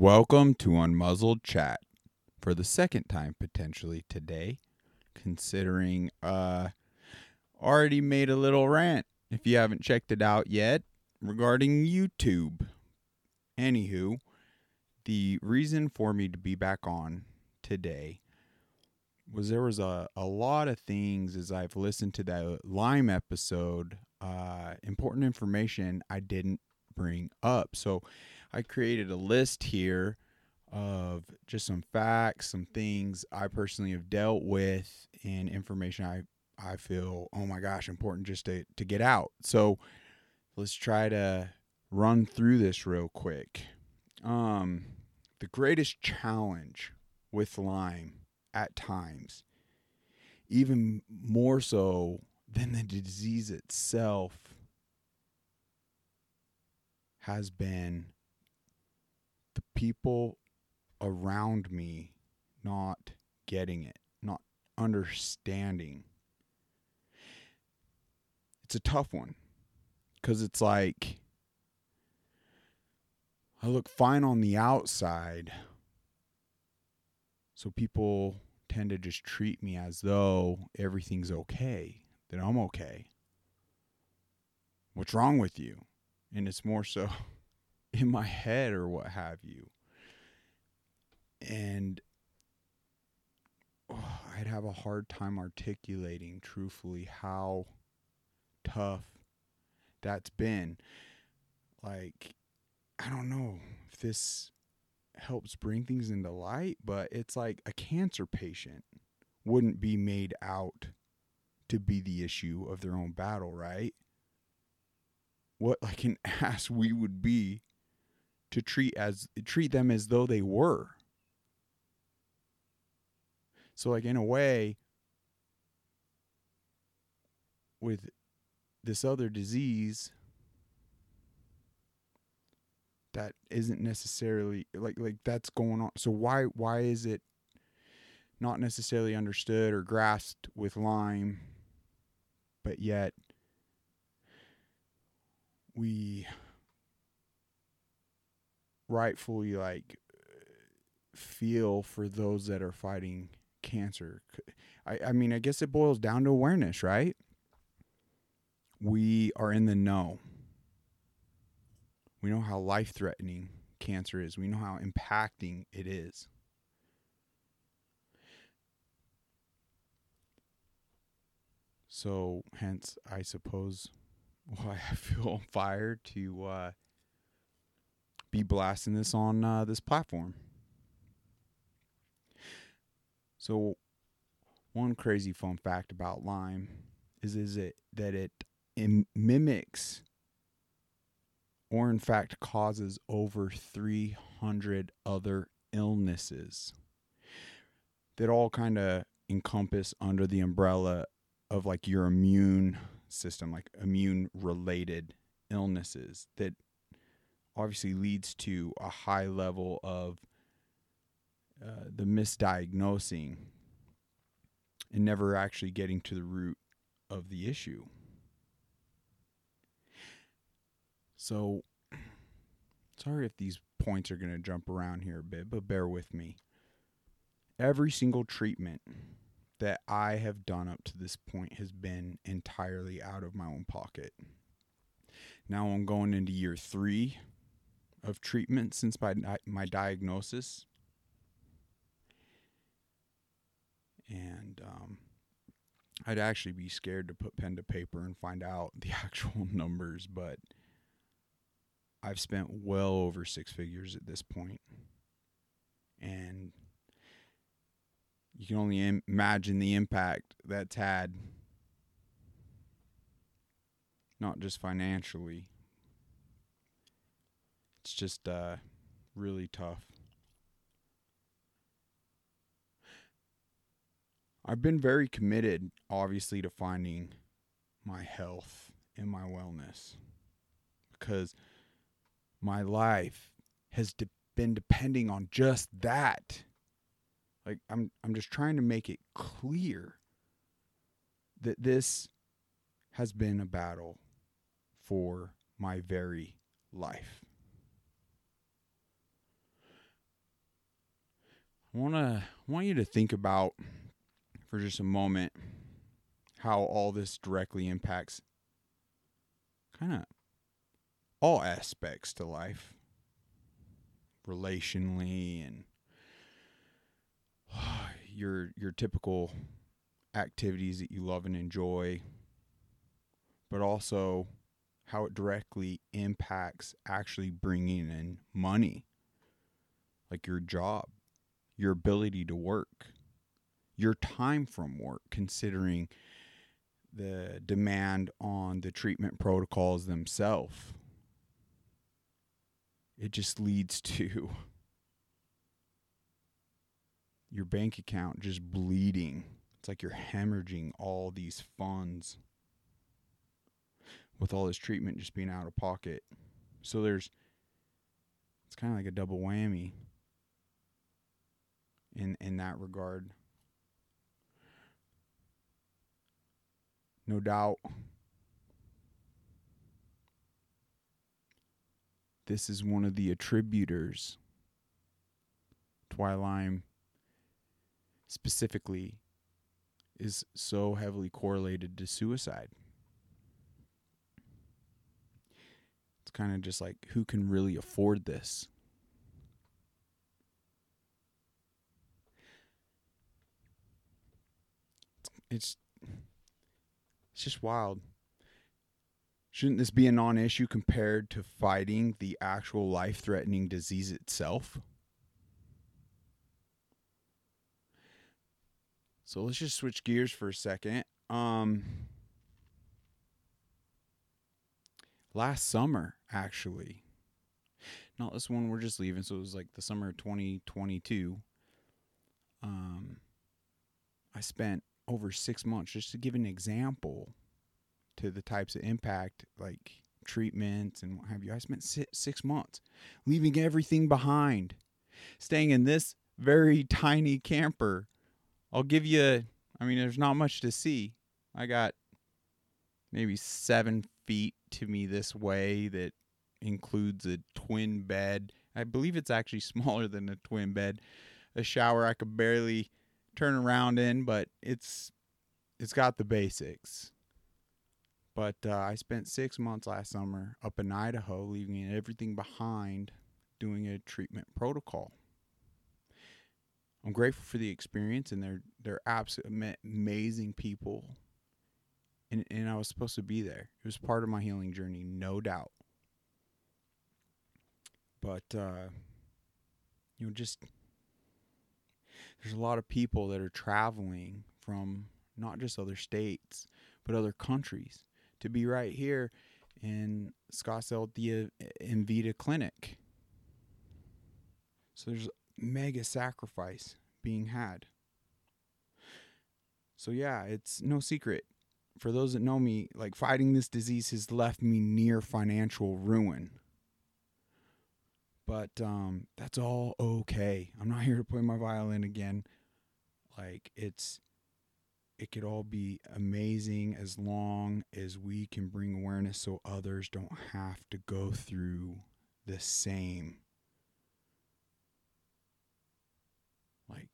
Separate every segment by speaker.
Speaker 1: Welcome to Unmuzzled Chat for the second time potentially today, considering uh already made a little rant if you haven't checked it out yet regarding YouTube. Anywho, the reason for me to be back on today was there was a, a lot of things as I've listened to that Lyme episode, uh, important information I didn't bring up. So I created a list here of just some facts, some things I personally have dealt with, and information I I feel oh my gosh important just to to get out. So let's try to run through this real quick. Um, the greatest challenge with Lyme at times, even more so than the disease itself, has been the people around me not getting it, not understanding. It's a tough one because it's like I look fine on the outside. So people tend to just treat me as though everything's okay, that I'm okay. What's wrong with you? And it's more so in my head or what have you. And oh, I'd have a hard time articulating truthfully how tough that's been. Like, I don't know if this helps bring things into light, but it's like a cancer patient wouldn't be made out to be the issue of their own battle, right? What like an ass we would be to treat as treat them as though they were. So like in a way with this other disease that isn't necessarily like like that's going on. So why why is it not necessarily understood or grasped with Lyme, but yet we rightfully like feel for those that are fighting cancer. I, I mean, I guess it boils down to awareness, right? We are in the know. We know how life threatening cancer is, we know how impacting it is. So, hence, I suppose why I feel on fire to uh, be blasting this on uh, this platform. So, one crazy fun fact about Lyme is is it that it Im- mimics or in fact causes over 300 other illnesses that all kind of encompass under the umbrella of like your immune system like immune related illnesses that obviously leads to a high level of uh, the misdiagnosing and never actually getting to the root of the issue. So, sorry if these points are going to jump around here a bit, but bear with me. Every single treatment that I have done up to this point has been entirely out of my own pocket. Now I'm going into year three of treatment since my my diagnosis, and um, I'd actually be scared to put pen to paper and find out the actual numbers, but I've spent well over six figures at this point, and you can only imagine the impact that's had, not just financially, it's just uh, really tough. I've been very committed, obviously, to finding my health and my wellness because my life has de- been depending on just that. Like I'm I'm just trying to make it clear that this has been a battle for my very life. I want to want you to think about for just a moment how all this directly impacts kind of all aspects to life. Relationally and your your typical activities that you love and enjoy but also how it directly impacts actually bringing in money like your job your ability to work your time from work considering the demand on the treatment protocols themselves it just leads to your bank account just bleeding. It's like you're hemorrhaging all these funds with all this treatment just being out of pocket. So there's it's kind of like a double whammy in in that regard. No doubt this is one of the attributors. Twilime specifically is so heavily correlated to suicide. It's kind of just like who can really afford this? It's it's just wild. Shouldn't this be a non issue compared to fighting the actual life threatening disease itself? So let's just switch gears for a second. Um, last summer, actually, not this one we're just leaving. So it was like the summer of 2022. Um, I spent over six months just to give an example to the types of impact like treatments and what have you. I spent six months leaving everything behind, staying in this very tiny camper. I'll give you, I mean, there's not much to see. I got maybe seven feet to me this way that includes a twin bed. I believe it's actually smaller than a twin bed. A shower I could barely turn around in, but it's it's got the basics. But uh, I spent six months last summer up in Idaho, leaving everything behind, doing a treatment protocol. I'm grateful for the experience, and they're they're absolutely amazing people. And and I was supposed to be there. It was part of my healing journey, no doubt. But uh, you know, just there's a lot of people that are traveling from not just other states, but other countries to be right here in Scottsdale the uh, Envita Clinic. So there's mega sacrifice being had. So yeah, it's no secret. For those that know me, like fighting this disease has left me near financial ruin. But um, that's all okay. I'm not here to play my violin again. Like it's it could all be amazing as long as we can bring awareness so others don't have to go through the same like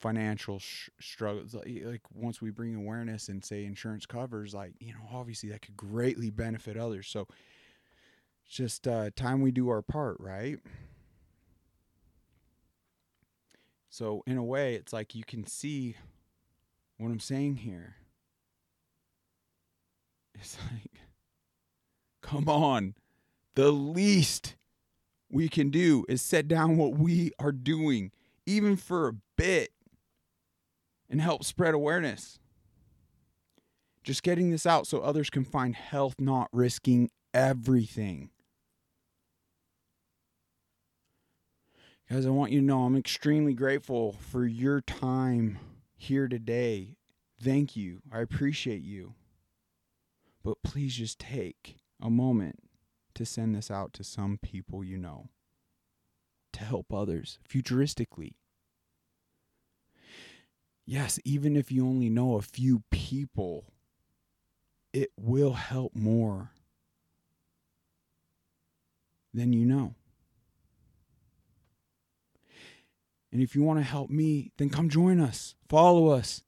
Speaker 1: financial sh- struggles like once we bring awareness and say insurance covers like you know obviously that could greatly benefit others so just uh, time we do our part right So, in a way, it's like you can see what I'm saying here. It's like, come on. The least we can do is set down what we are doing, even for a bit, and help spread awareness. Just getting this out so others can find health, not risking everything. Guys, I want you to know I'm extremely grateful for your time here today. Thank you. I appreciate you. But please just take a moment to send this out to some people you know to help others futuristically. Yes, even if you only know a few people, it will help more than you know. And if you want to help me, then come join us. Follow us.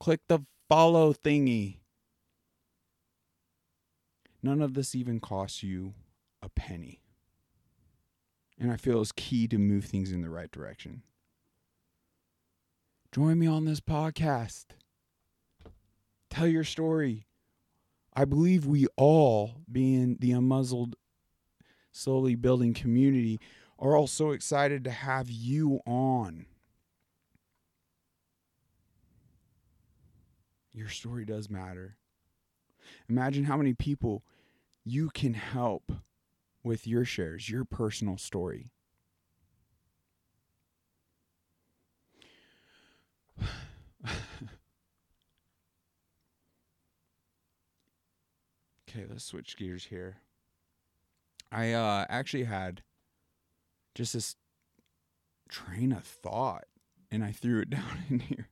Speaker 1: Click the follow thingy. None of this even costs you a penny. And I feel it's key to move things in the right direction. Join me on this podcast. Tell your story. I believe we all, being the unmuzzled, slowly building community, are all so excited to have you on. Your story does matter. Imagine how many people you can help with your shares, your personal story. okay, let's switch gears here. I uh, actually had just this train of thought and I threw it down in here.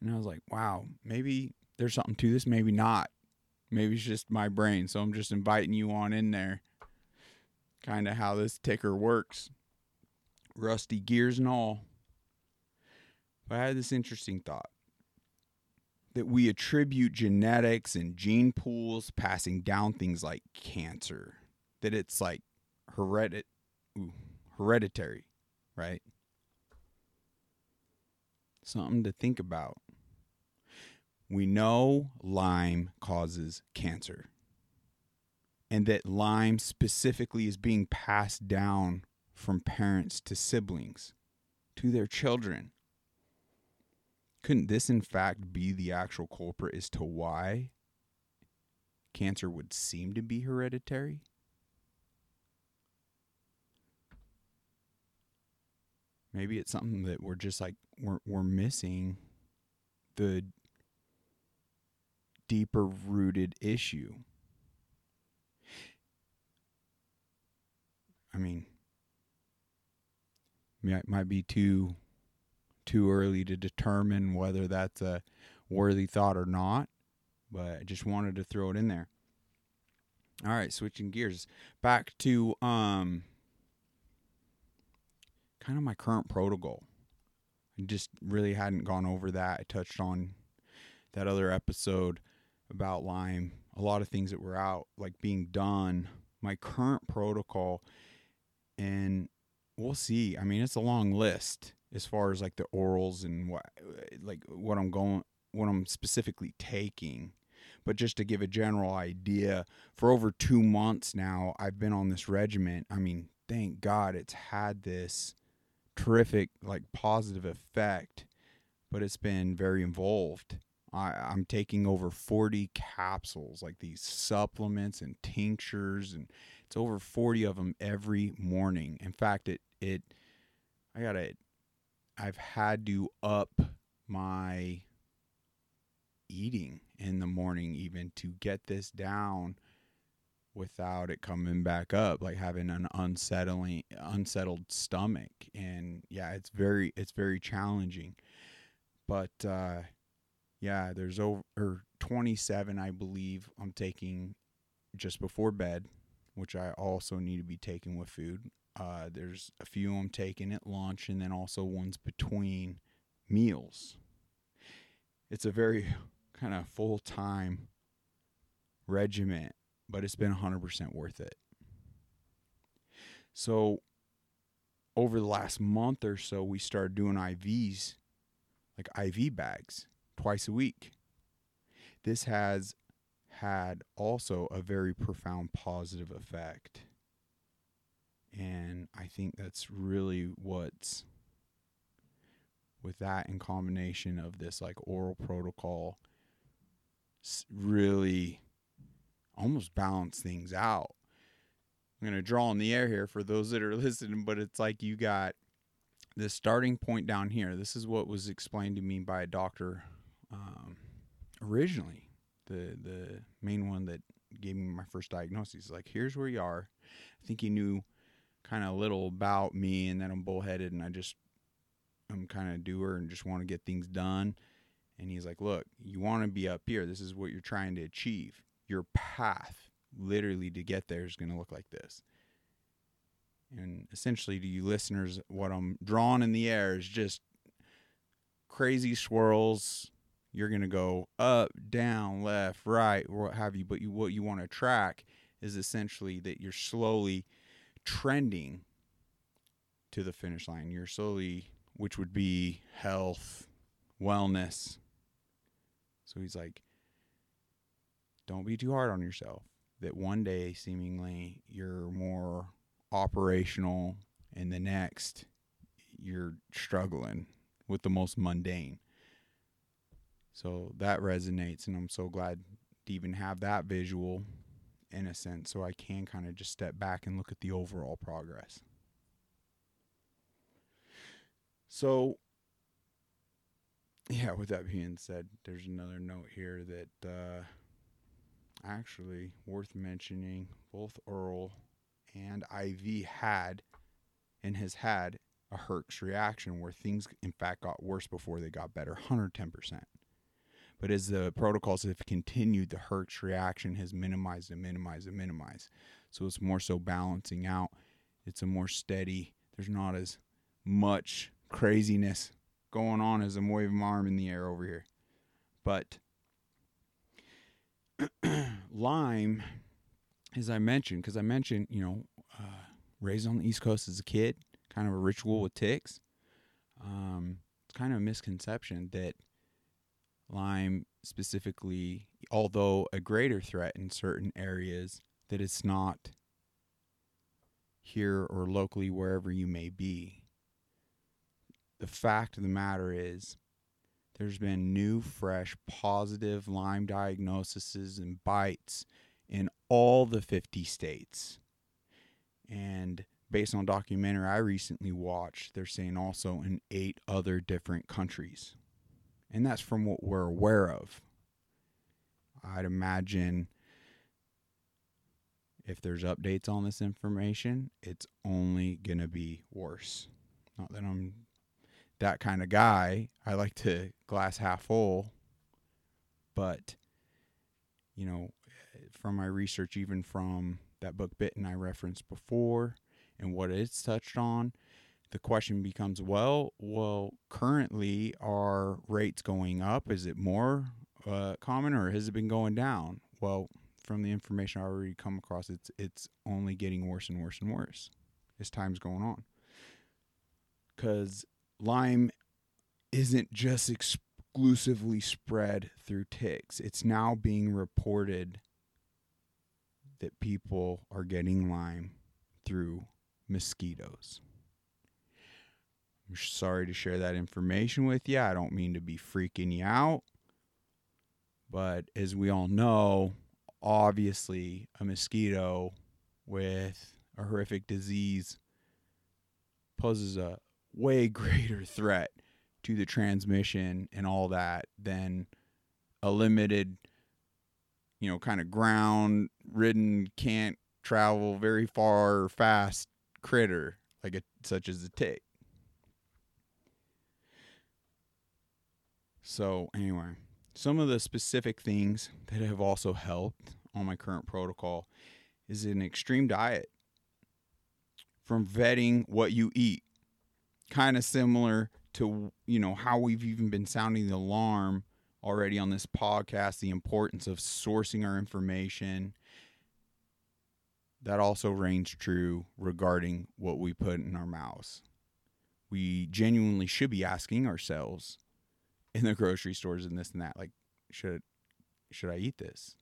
Speaker 1: And I was like, wow, maybe there's something to this, maybe not. Maybe it's just my brain. So I'm just inviting you on in there. Kind of how this ticker works. Rusty gears and all. But I had this interesting thought that we attribute genetics and gene pools passing down things like cancer, that it's like heredit- ooh, hereditary, right? Something to think about. We know Lyme causes cancer, and that Lyme specifically is being passed down from parents to siblings to their children. Couldn't this, in fact, be the actual culprit as to why cancer would seem to be hereditary? Maybe it's something that we're just like we're we're missing the deeper rooted issue. I mean, it might be too too early to determine whether that's a worthy thought or not, but I just wanted to throw it in there. All right, switching gears back to um kind of my current protocol. I just really hadn't gone over that. I touched on that other episode about Lyme, a lot of things that were out like being done. My current protocol and we'll see. I mean, it's a long list as far as like the orals and what like what I'm going what I'm specifically taking. But just to give a general idea, for over 2 months now I've been on this regimen. I mean, thank God it's had this terrific like positive effect, but it's been very involved. I, I'm taking over 40 capsules, like these supplements and tinctures, and it's over 40 of them every morning. In fact, it it I gotta I've had to up my eating in the morning even to get this down without it coming back up like having an unsettling unsettled stomach. And yeah it's very it's very challenging. But uh yeah there's over 27 i believe i'm taking just before bed which i also need to be taking with food. Uh there's a few i'm taking at lunch and then also ones between meals. It's a very kind of full-time regiment but it's been 100% worth it. So, over the last month or so, we started doing IVs, like IV bags, twice a week. This has had also a very profound positive effect. And I think that's really what's with that in combination of this like oral protocol really almost balance things out. I'm going to draw in the air here for those that are listening, but it's like you got the starting point down here. This is what was explained to me by a doctor um, originally. The the main one that gave me my first diagnosis. Like, here's where you are. I think he knew kind of a little about me, and that I'm bullheaded, and I just I'm kind of doer and just want to get things done. And he's like, look, you want to be up here. This is what you're trying to achieve your path literally to get there is going to look like this. And essentially, to you listeners, what I'm drawing in the air is just crazy swirls. You're gonna go up, down, left, right, what have you. But you, what you want to track is essentially that you're slowly trending to the finish line. You're slowly, which would be health, wellness. So he's like, don't be too hard on yourself. That one day, seemingly, you're more operational, and the next, you're struggling with the most mundane. So that resonates, and I'm so glad to even have that visual in a sense so I can kind of just step back and look at the overall progress. So, yeah, with that being said, there's another note here that uh, actually worth mentioning both oral and IV had and has had a Herx reaction where things, in fact, got worse before they got better 110%. But as the protocols have continued, the Herx reaction has minimized and minimized and minimized. So it's more so balancing out. It's a more steady, there's not as much craziness going on as I'm waving my arm in the air over here. But Lyme, as I mentioned, because I mentioned, you know, uh, raised on the East Coast as a kid, kind of a ritual with ticks. Um, it's kind of a misconception that Lyme specifically, although a greater threat in certain areas, that it's not here or locally wherever you may be. The fact of the matter is, there's been new, fresh, positive Lyme diagnoses and bites in all the 50 states. And based on a documentary I recently watched, they're saying also in eight other different countries. And that's from what we're aware of. I'd imagine if there's updates on this information, it's only going to be worse. Not that I'm that kind of guy. I like to glass half full. But, you know, from my research, even from that book Bitten I referenced before and what it's touched on, the question becomes well, well, currently are rates going up? Is it more uh, common or has it been going down? Well, from the information I already come across, it's it's only getting worse and worse and worse as time's going on. Because Lyme isn't just exclusively spread through ticks. It's now being reported that people are getting Lyme through mosquitoes. I'm sorry to share that information with you. I don't mean to be freaking you out. But as we all know, obviously, a mosquito with a horrific disease poses a way greater threat to the transmission and all that than a limited, you know, kind of ground ridden, can't travel very far or fast critter like a, such as a tick. So, anyway, some of the specific things that have also helped on my current protocol is an extreme diet from vetting what you eat. Kind of similar to, you know, how we've even been sounding the alarm already on this podcast, the importance of sourcing our information. That also reigns true regarding what we put in our mouths. We genuinely should be asking ourselves in the grocery stores and this and that. Like, should should I eat this?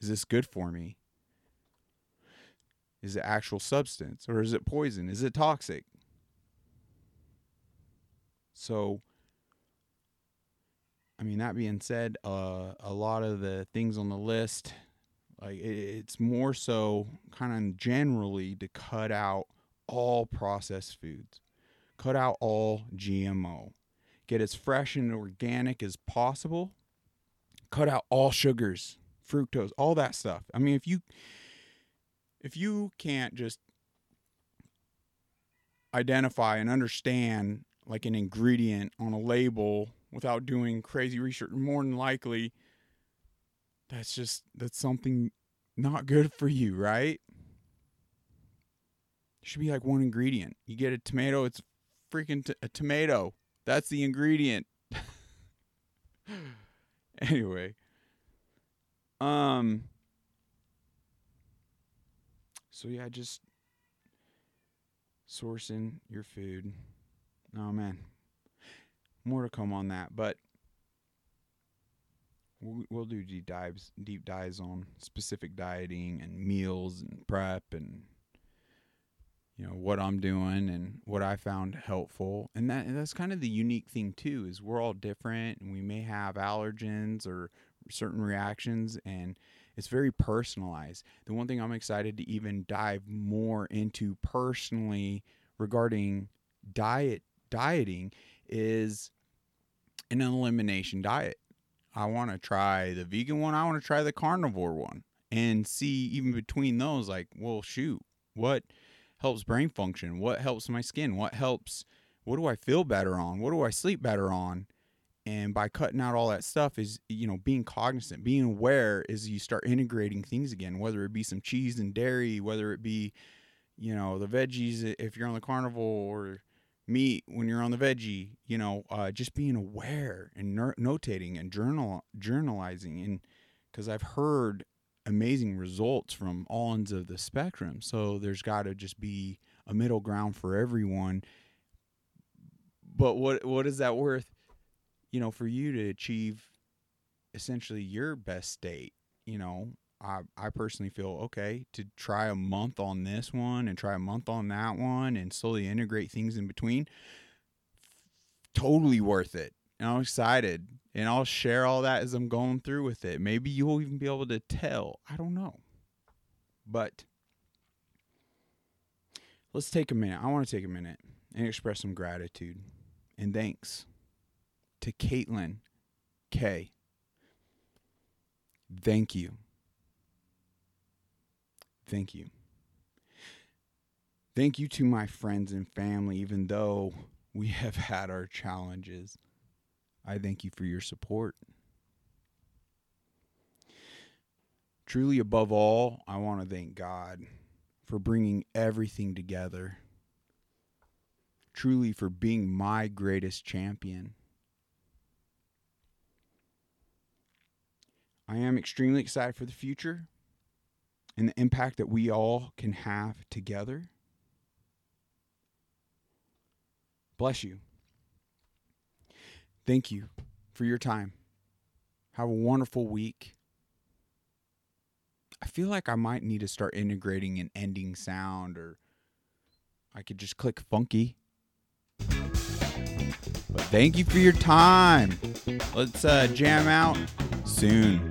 Speaker 1: Is this good for me? Is it actual substance or is it poison? Is it toxic? So, I mean, that being said, uh, a lot of the things on the list, like it's more so kind of generally to cut out all processed foods, cut out all GMO get as fresh and organic as possible. Cut out all sugars, fructose, all that stuff. I mean, if you if you can't just identify and understand like an ingredient on a label without doing crazy research, more than likely that's just that's something not good for you, right? should be like one ingredient. You get a tomato, it's freaking t- a tomato. That's the ingredient. anyway, um so yeah, just sourcing your food. Oh man. More to come on that, but we'll, do deep dives deep dives on specific dieting and meals and prep and you know what I'm doing and what I found helpful. And that and that's kind of the unique thing too is we're all different and we may have allergens or certain reactions and it's very personalized. The one thing I'm excited to even dive more into personally regarding diet dieting is an elimination diet. I want to try the vegan one, I want to try the carnivore one and see even between those like, well, shoot, what helps brain function? What helps my skin? What helps what do I feel better on? What do I sleep better on? And by cutting out all that stuff is, you know, being cognizant, being aware is you start integrating things again, whether it be some cheese and dairy, whether it be, you know, the veggies if you're on the carnivore or meat when you're on the veggie, you know, uh, just being aware and ner- notating and journal journalizing and because I've heard amazing results from all ends of the spectrum. So there's got to just be a middle ground for everyone. But what what is that worth? You know, for you to achieve essentially your best state. You know, I I personally feel okay to try a month on this one and try a month on that one and slowly integrate things in between. Totally worth it. And I'm excited and I'll share all that as I'm going through with it. Maybe you'll even be able to tell. I don't know. But let's take a minute. I want to take a minute and express some gratitude and thanks to Caitlin K. Thank you. Thank you. Thank you to my friends and family, even though we have had our challenges. I thank you for your support. Truly, above all, I want to thank God for bringing everything together. Truly, for being my greatest champion. I am extremely excited for the future and the impact that we all can have together. Bless you. Thank you for your time. Have a wonderful week. I feel like I might need to start integrating an ending sound or I could just click funky. But thank you for your time. Let's uh, jam out soon.